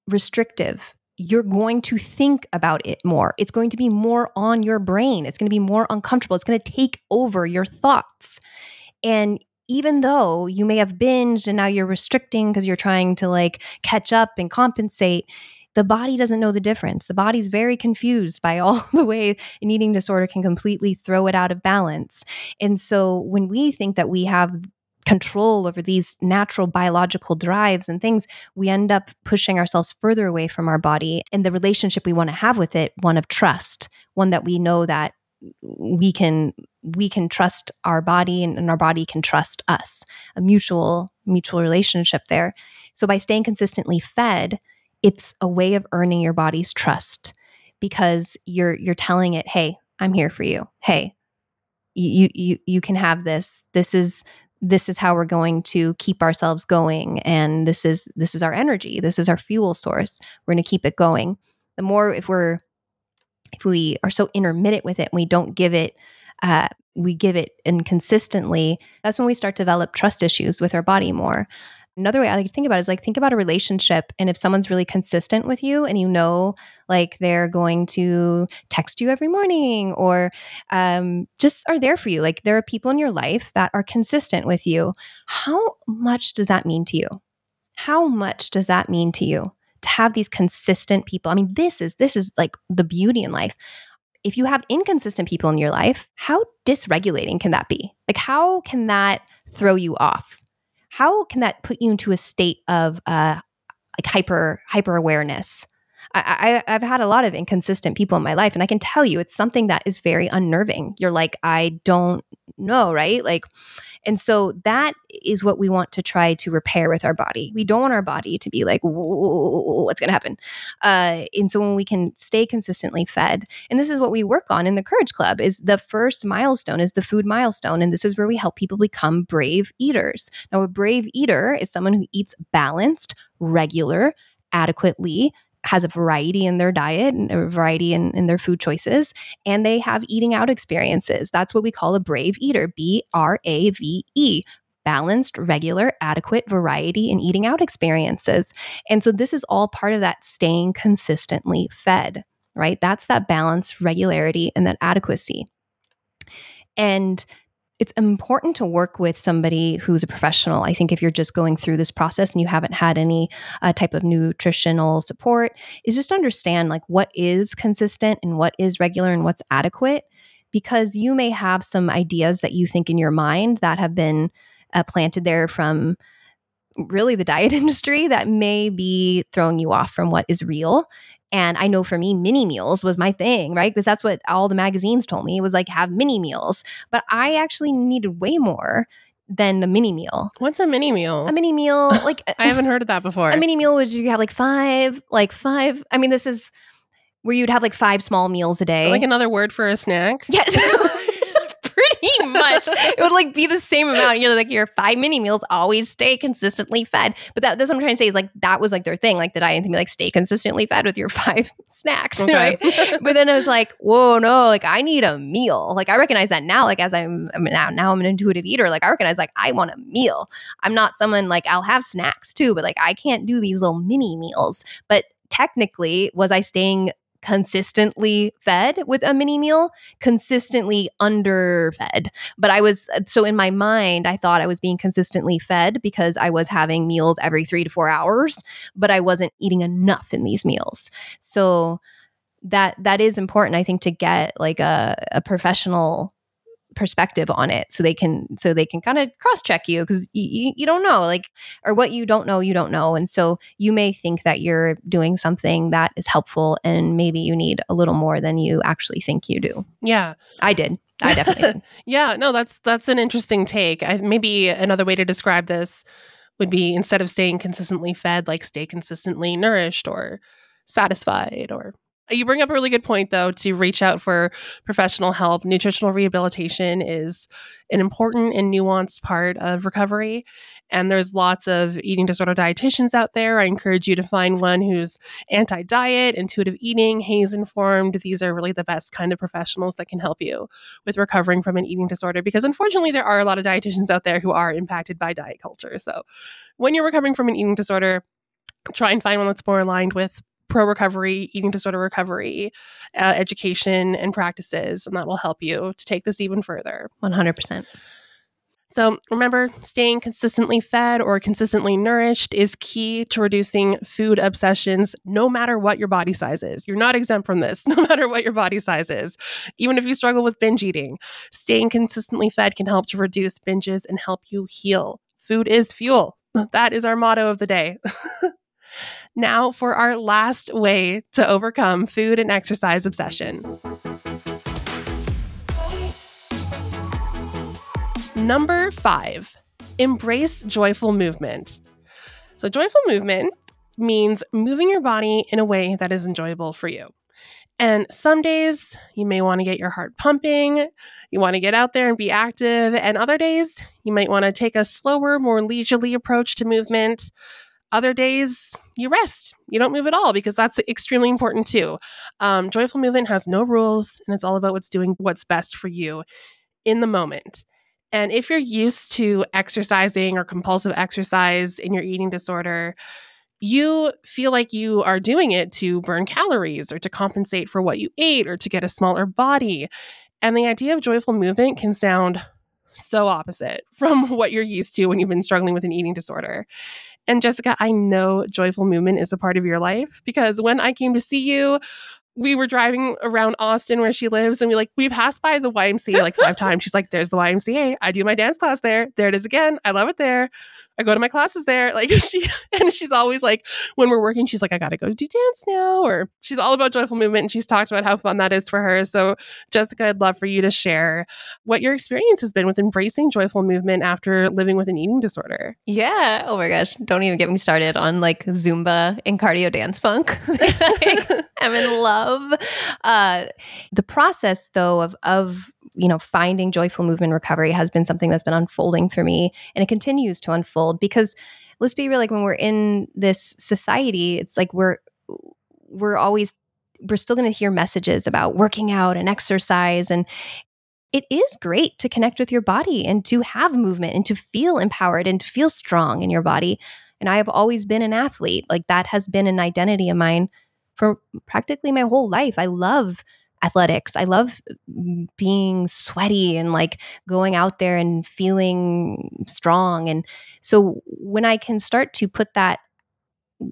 restrictive, you're going to think about it more. It's going to be more on your brain. It's going to be more uncomfortable. It's going to take over your thoughts. And even though you may have binged and now you're restricting because you're trying to like catch up and compensate, the body doesn't know the difference. The body's very confused by (laughs) all the way an eating disorder can completely throw it out of balance. And so when we think that we have control over these natural biological drives and things, we end up pushing ourselves further away from our body and the relationship we want to have with it, one of trust, one that we know that we can we can trust our body and, and our body can trust us. A mutual mutual relationship there. So by staying consistently fed it's a way of earning your body's trust because you're you're telling it hey i'm here for you. Hey you you you can have this. This is this is how we're going to keep ourselves going and this is this is our energy. This is our fuel source. We're going to keep it going. The more if we're if we are so intermittent with it and we don't give it uh, we give it inconsistently that's when we start to develop trust issues with our body more. Another way I like to think about it is like think about a relationship and if someone's really consistent with you and you know like they're going to text you every morning or um, just are there for you like there are people in your life that are consistent with you how much does that mean to you? How much does that mean to you to have these consistent people? I mean this is this is like the beauty in life if you have inconsistent people in your life how dysregulating can that be like how can that throw you off how can that put you into a state of uh, like hyper hyper awareness? I, I, have had a lot of inconsistent people in my life, and I can tell you it's something that is very unnerving. You're like, I don't know, right? Like, and so that is what we want to try to repair with our body. We don't want our body to be like, what's going to happen? Uh, and so when we can stay consistently fed, and this is what we work on in the Courage Club, is the first milestone is the food milestone, and this is where we help people become brave eaters. Now, a brave eater is someone who eats balanced, regular, adequately has a variety in their diet and a variety in, in their food choices, and they have eating out experiences. That's what we call a brave eater B R A V E balanced, regular, adequate variety in eating out experiences. And so this is all part of that staying consistently fed, right? That's that balance, regularity, and that adequacy. And it's important to work with somebody who's a professional. I think if you're just going through this process and you haven't had any uh, type of nutritional support, is just understand like what is consistent and what is regular and what's adequate, because you may have some ideas that you think in your mind that have been uh, planted there from really the diet (laughs) industry that may be throwing you off from what is real. And I know for me, mini meals was my thing, right? Because that's what all the magazines told me. It was like, have mini meals. But I actually needed way more than the mini meal. What's a mini meal? A mini meal, (laughs) like I haven't heard of that before. A mini meal was you have like five, like five. I mean, this is where you'd have like five small meals a day. Like another word for a snack? Yes. (laughs) Much. (laughs) It would like be the same amount. You're like your five mini meals always stay consistently fed. But that, that's what I'm trying to say is like that was like their thing. Like the dieting thing, be like stay consistently fed with your (laughs) five snacks, Okay. right? but then I was like, whoa, no, like I need a meal. Like I recognize that now. Like as I'm, I'm now now I'm an intuitive eater. Like I recognize like I want a meal. I'm not someone like I'll have snacks too, but like I can't do these little mini meals. But technically, was I staying consistently fed with a mini meal? Consistently underfed. But I was uh, so in my mind, I thought I was being consistently fed because I was having meals every three to four hours, but I wasn't eating enough in these meals. So that that is important, I think, to get like a, a professional perspective on it so they can so they can kind of cross check you because you, you don't know like or what you don't know you don't know and so you may think that you're doing something that is helpful and maybe you need a little more than you actually think you do yeah. i did i definitely did (laughs) Yeah, no, that's that's an interesting take. I, maybe another way to describe this would be instead of staying consistently fed, like stay consistently nourished or satisfied. Or you bring up a really good point though to reach out for professional help. Nutritional rehabilitation is an important and nuanced part of recovery. And there's lots of eating disorder dietitians out there. I encourage you to find one who's anti diet, intuitive eating, HAES informed. These are really the best kind of professionals that can help you with recovering from an eating disorder because unfortunately there are a lot of dietitians out there who are impacted by diet culture. So when you're recovering from an eating disorder, try and find one that's more aligned with pro recovery, eating disorder recovery, uh, education and practices, and that will help you to take this even further. 100% So remember, staying consistently fed or consistently nourished is key to reducing food obsessions, no matter what your body size is. You're not exempt from this, (laughs) no matter what your body size is. Even if you struggle with binge eating, staying consistently fed can help to reduce binges and help you heal. Food is fuel. (laughs) That is our motto of the day. (laughs) now, for our last way to overcome food and exercise obsession. Number five, embrace joyful movement. So, joyful movement means moving your body in a way that is enjoyable for you. And some days you may want to get your heart pumping, you want to get out there and be active. And other days you might want to take a slower, more leisurely approach to movement. Other days you rest, you don't move at all because that's extremely important too. Um, joyful movement has no rules and it's all about what's doing what's best for you in the moment. And if you're used to exercising or compulsive exercise in your eating disorder, you feel like you are doing it to burn calories or to compensate for what you ate or to get a smaller body. And the idea of joyful movement can sound so opposite (laughs) from what you're used to when you've been struggling with an eating disorder. And Jessica, I know joyful movement is a part of your life because when I came to see you, we were driving around Austin where she lives and we like we passed by the YMCA like five (laughs) times. She's like, there's the YMCA. I do my dance class there. There it is again. I love it there. I go to my classes there. (laughs) Like she and she's always like, when we're working, she's like, I gotta go do dance now. Or she's all about joyful movement and she's talked about how fun that is for her. So Jessica, I'd love for you to share what your experience has been with embracing joyful movement after living with an eating disorder. Yeah. Oh my gosh. Don't even get me started on like Zumba and cardio dance funk. (laughs) Like, I'm in love. Uh, the process, though, of of you know finding joyful movement recovery has been something that's been unfolding for me, and it continues to unfold because let's be real. Like when we're in this society, it's like we're we're always we're still going to hear messages about working out and exercise and it is great to connect with your body and to have movement and to feel empowered and to feel strong in your body. And I have always been an athlete. Like that has been an identity of mine for practically my whole life. I love athletics. I love mm, being sweaty and like going out there and feeling strong. And so when I can start to put that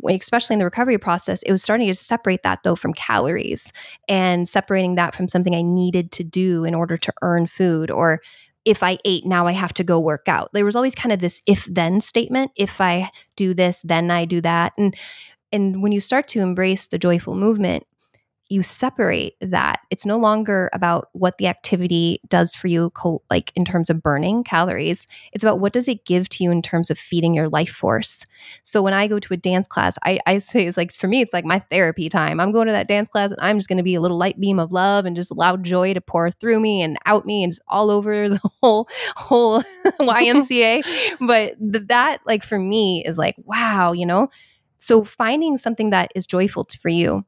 especially in the recovery process, it was starting to separate that though from calories and separating that from something I needed to do in order to earn food or if I ate, now I have to go work out. There was always kind of this if then statement. If I do this, then I do that. And and when you start to embrace the joyful movement, you separate that it's no longer about what the activity does for you like in terms of burning calories. It's about what does it give to you in terms of feeding your life force. So when i go to a dance class i, I say it's like for me it's like my therapy time. I'm going to that dance class and i'm just going to be a little light beam of love and just allow joy to pour through me and out me and just all over (laughs) the whole whole (laughs) (laughs) ymca but th- that like for me is like wow you know? So finding something that is joyful for you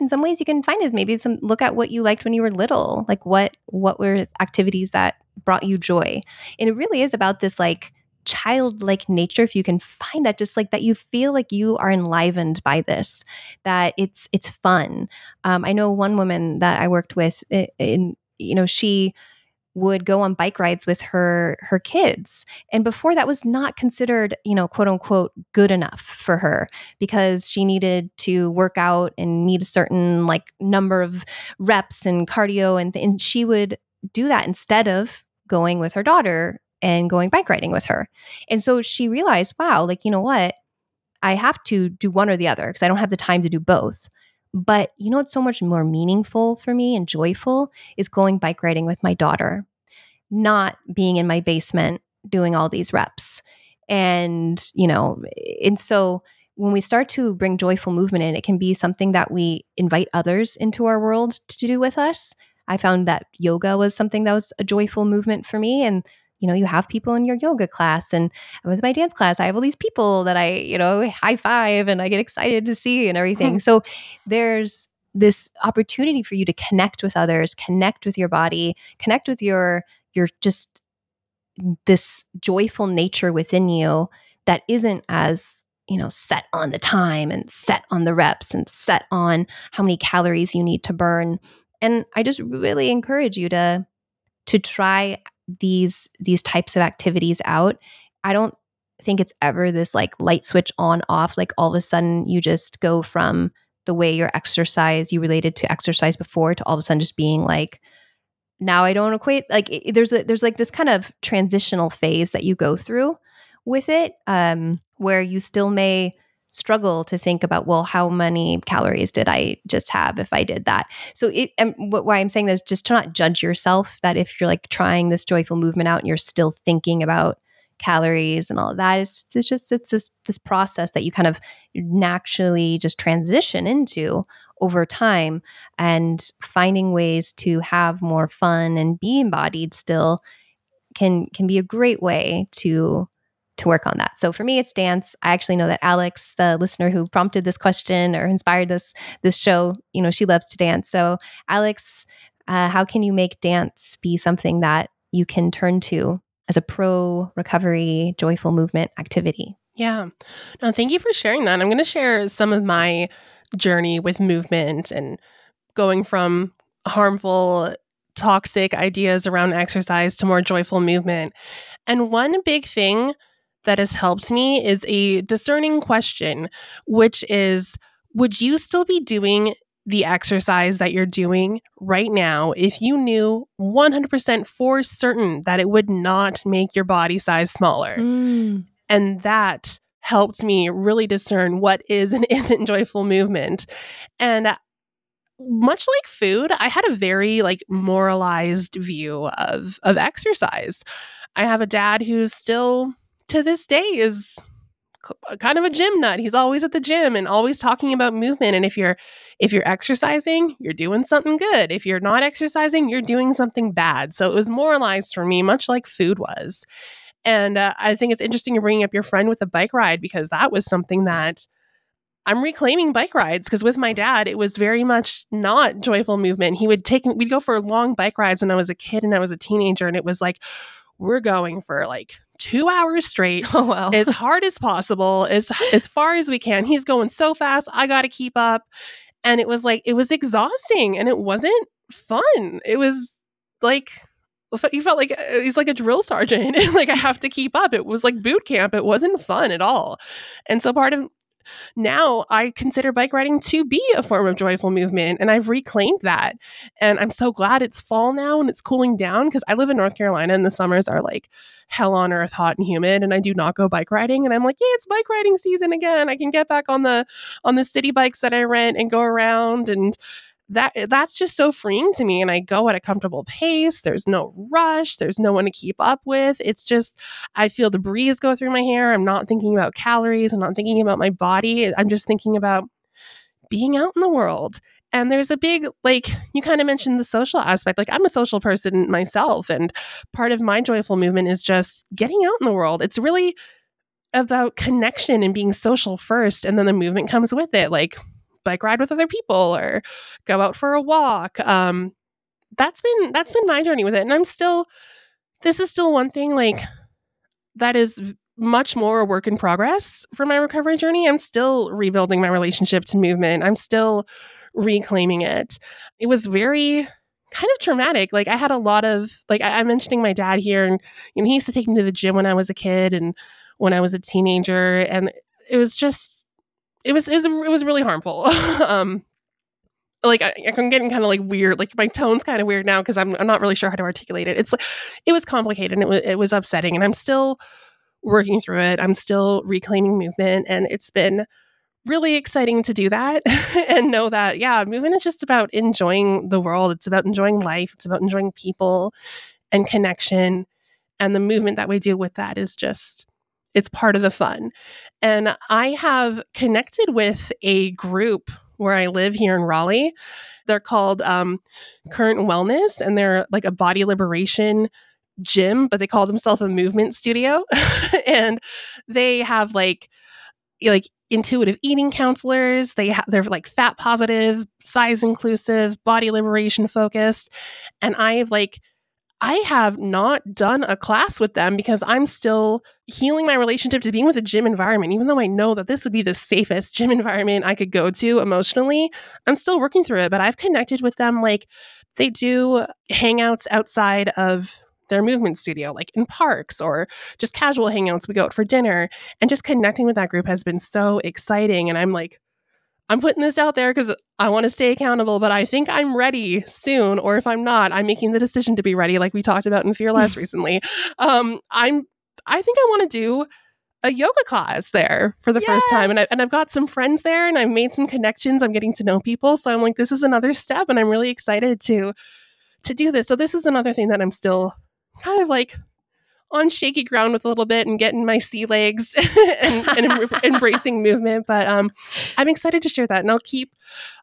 in some ways you can find is maybe some look at what you liked when you were little like what what were activities that brought you joy. And it really is about this like childlike nature if you can find that just like that you feel like you are enlivened by this that it's it's fun. Um, i know one woman that i worked with in you know she would go on bike rides with her her kids. And before that was not considered you know quote unquote good enough for her because she needed to work out and meet a certain like number of reps and cardio and, and she would do that instead of going with her daughter and going bike riding with her. And so she realized wow like you know what? I have to do one or the other because i don't have the time to do both but you know what's so much more meaningful for me and joyful is going bike riding with my daughter, not being in my basement doing all these reps. And, you know, and so when we start to bring joyful movement in, it can be something that we invite others into our world to do with us. I found that yoga was something that was a joyful movement for me. And you know, you have people in your yoga class and with my dance class, I have all these people that I, you know, high five and I get excited to see and everything. (laughs) so there's this opportunity for you to connect with others, connect with your body, connect with your your just this joyful nature within you that isn't as you know set on the time and set on the reps and set on how many calories you need to burn and i just really encourage you to to try these these types of activities out i don't think it's ever this like light switch on off like all of a sudden you just go from the way your exercise you related to exercise before to all of a sudden just being like now i don't equate like it, there's a there's like this kind of transitional phase that you go through with it um where you still may struggle to think about well how many calories did i just have if i did that? So it and what, why i'm saying this just to not judge yourself that if you're like trying this joyful movement out and you're still thinking about calories and all of that it's, it's just it's this this process that you kind of naturally just transition into over time and finding ways to have more fun and be embodied still can can be a great way to to work on that. So for me, it's dance. I actually know that Alex, the listener who prompted this question or inspired this this show, you know, she loves to dance. So Alex, uh, how can you make dance be something that you can turn to as a pro recovery, joyful movement activity? Yeah. No, thank you for sharing that. I'm going to share some of my journey with movement and going from harmful toxic ideas around exercise to more joyful movement. And one big thing that has helped me is a discerning question, which is Would you still be doing the exercise that you're doing right now if you knew 100% for certain that it would not make your body size smaller? Mm. And that helped me really discern what is and (laughs) isn't joyful movement. And much like food, I had a very like moralized view of of exercise. I have a dad who's still to this day is kind of a gym nut. He's always at the gym and always talking about movement and if you're if you're exercising, you're doing something good. If you're not exercising, you're doing something bad. So it was moralized for me much like food was. And uh, I think it's interesting you're bringing up your friend with a bike ride because that was something that I'm reclaiming bike rides because with my dad, it was very much not joyful movement. He would take, we'd go for long bike rides when I was a kid and I was a teenager. And it was like, we're going for like two hours straight, (laughs) oh, wow. as hard as possible, as as far as we can. He's going so fast, I got to keep up, and it was like it was exhausting, and it wasn't fun. It was like you felt like uh, he's like a drill sergeant, (laughs) like I have to keep up. It was like boot camp. It wasn't fun at all, and so part of now I consider bike riding to be a form of joyful movement. And I've reclaimed that. And I'm so glad it's fall now and it's cooling down because I live in North Carolina and the summers are like hell on earth hot and humid and I do not go bike riding and I'm like, yeah, it's bike riding season again. I can get back on the on the city bikes that I rent and go around and that eh, that's just so freeing to me and I go at a comfortable pace. There's no rush, there's no one to keep up with. It's just I feel the breeze go through my hair. I'm not thinking about calories, I'm not thinking about my body. I'm just thinking about being out in the world. And there's a big like you kind of mentioned the social aspect. Like I'm a social person myself and part of my joyful movement is just getting out in the world. It's really about connection and being social first and then the movement comes with it. Like bike ride with other people or go out for a walk. Um, that's been that's been my journey with it, and I'm still. This is still one thing like that is much more a work in progress for my recovery journey. I'm still rebuilding my relationship to movement. I'm still reclaiming it. It was very kind of traumatic. Like I had a lot of like I, am mentioning my dad here, and you know he used to take me to the gym when I was a kid and when I was a teenager, and it was just it was it was, it was really harmful. (laughs) um, like I, I'm getting kind of like weird. Like my tone's kind of weird now because I'm I'm not really sure how to articulate it. It's like it was complicated and it was it was upsetting, and I'm still working through it. I'm still reclaiming movement, and it's been really exciting to do that (laughs) and know that yeah, movement is just about enjoying the world. It's about enjoying life. It's about enjoying people and connection, and the movement that we do with that is just it's part of the fun. And I have connected with a group where I live here in Raleigh. They're called um, Current Wellness, and they're like a body liberation gym, but they call themselves a movement studio. (laughs) and they have like, like intuitive eating counselors. They have they're like fat positive, size inclusive, body liberation focused. And I've like I have not done a class with them because I'm still healing my relationship to being with a gym environment. Even though I know that this would be the safest gym (laughs) environment I could go to emotionally, I'm still working through it. But I've connected with them like they do hangouts outside of their movement studio, like in parks or just casual hangouts. We go out for dinner and just connecting with that group has been so exciting. And I'm like, I'm putting this out there because I want to stay accountable, but I think I'm ready soon. Or if I'm not, I'm making the decision to be ready, like we talked about in Fear Less (laughs) recently. Um, I'm I think I want to do a yoga class there for the yes. first time. And, I, and I've got some friends there and I've made some connections. I'm getting to know people. So I'm like, this is another step and I'm really excited to to do this. So this is another thing that I'm still kind of like on shaky ground with a little bit and getting my sea legs (laughs) and, and em- (laughs) embracing movement. But um, I'm excited to share that, and I'll keep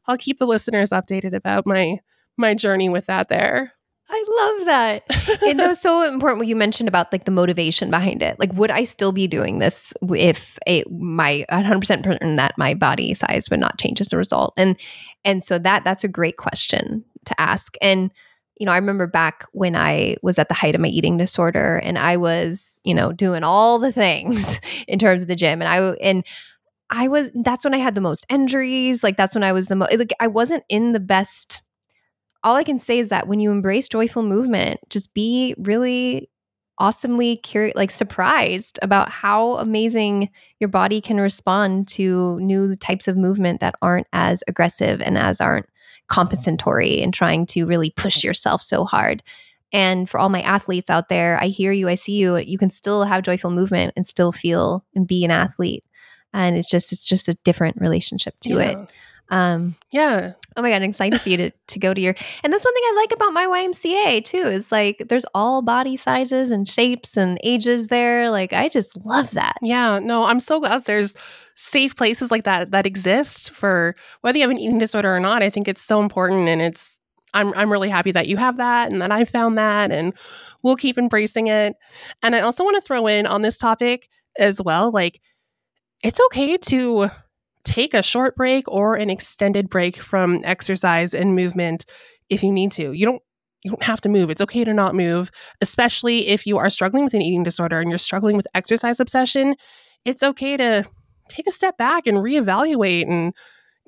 I'll keep the listeners updated about my my journey with that. There. I love that. and that was so (laughs) important what you mentioned about like the motivation behind it. Like, would I still be doing this if a, my 100% certain that my body size would not change as a result? And and so that that's a great question to ask. And you know, I remember back when I was at the height of my eating disorder and I was, you know, doing all the things (laughs) in terms of the gym and I and I was that's when I had the most injuries, like that's when I was the most like I wasn't in the best all I can say is that when you embrace joyful movement, just be really awesomely curious like surprised about how amazing your body can respond to new types of movement that aren't as aggressive and as aren't compensatory and trying to really push yourself so hard. And for all my athletes out there, I hear you, I see you. You can still have joyful movement and still feel and be an athlete. And it's just it's just a different relationship to yeah. it. Um, yeah. Oh my god, I'm excited for you to to go to your. And that's one thing I like about my YMCA too. Is like there's all body sizes and shapes and ages there. Like I just love that. Yeah. No, I'm so glad there's safe places like that that exist for whether you have an eating disorder or not. I think it's so important and it's I'm I'm really happy that you have that and that I found that and we'll keep embracing it. And I also want to throw in on this topic as well like it's okay to take a short break or an extended break from exercise and movement if you need to. You don't you don't have to move. It's okay to not move, especially if you are struggling with an eating disorder and you're struggling with exercise obsession. It's okay to take a step back and reevaluate and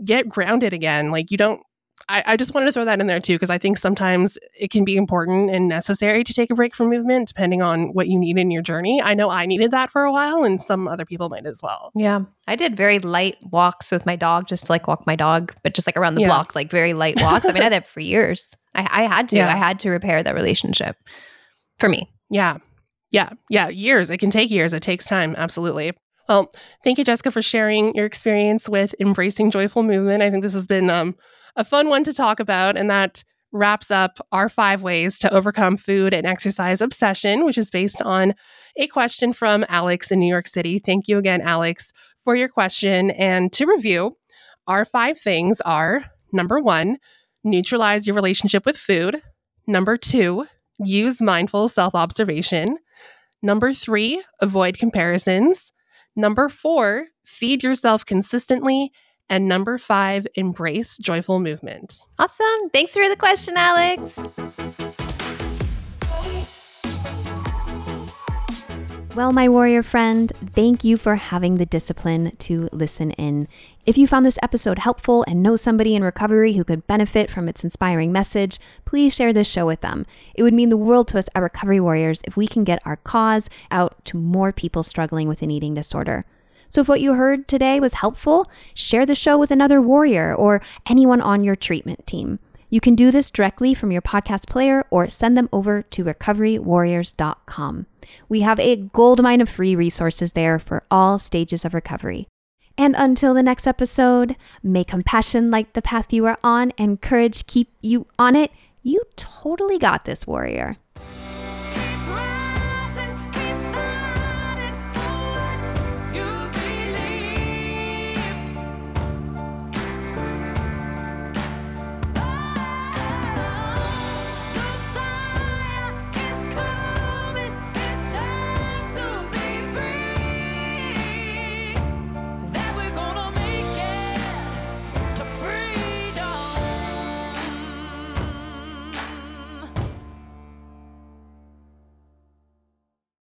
get grounded again. Like you don't I, I just wanted to throw that in there too, because I think sometimes it can be important and necessary to take a break from movement depending on what you need in your journey. I know I needed that for a while and some other people might as well. Yeah. I did very light walks with my dog, just to, like walk my dog, but just like around the yeah. block, like very light walks. I mean, I did that for years. I, I had to. Yeah. I had to repair that relationship for me. Yeah. Yeah. Yeah. Years. It can take years. It takes time. Absolutely. Well, thank you, Jessica, for sharing your experience with embracing joyful movement. I think this has been um, a fun one to talk about, and that wraps up our five ways to overcome food and exercise obsession, which is based on a question from Alex in New York City. Thank you again, Alex, for your question. And to review, our five things are number one, neutralize your relationship with food. Number two, use mindful self observation. Number three, avoid comparisons. Number four, feed yourself consistently. And number five, embrace joyful movement. Awesome. Thanks for the question, Alex. Well, my warrior friend, thank you for having the discipline to listen in. If you found this episode helpful and know somebody in recovery who could benefit from its inspiring message, please share this show with them. It would mean the world to us at Recovery Warriors if we can get our cause out to more people struggling with an eating disorder. So, if what you heard today was helpful, share the show with another warrior or anyone on your treatment team. You can do this directly from your podcast player or send them over to recoverywarriors.com. We have a goldmine of free resources there for all stages of recovery. And until the next episode, may compassion light the path you are on and courage keep you on it. You totally got this, warrior.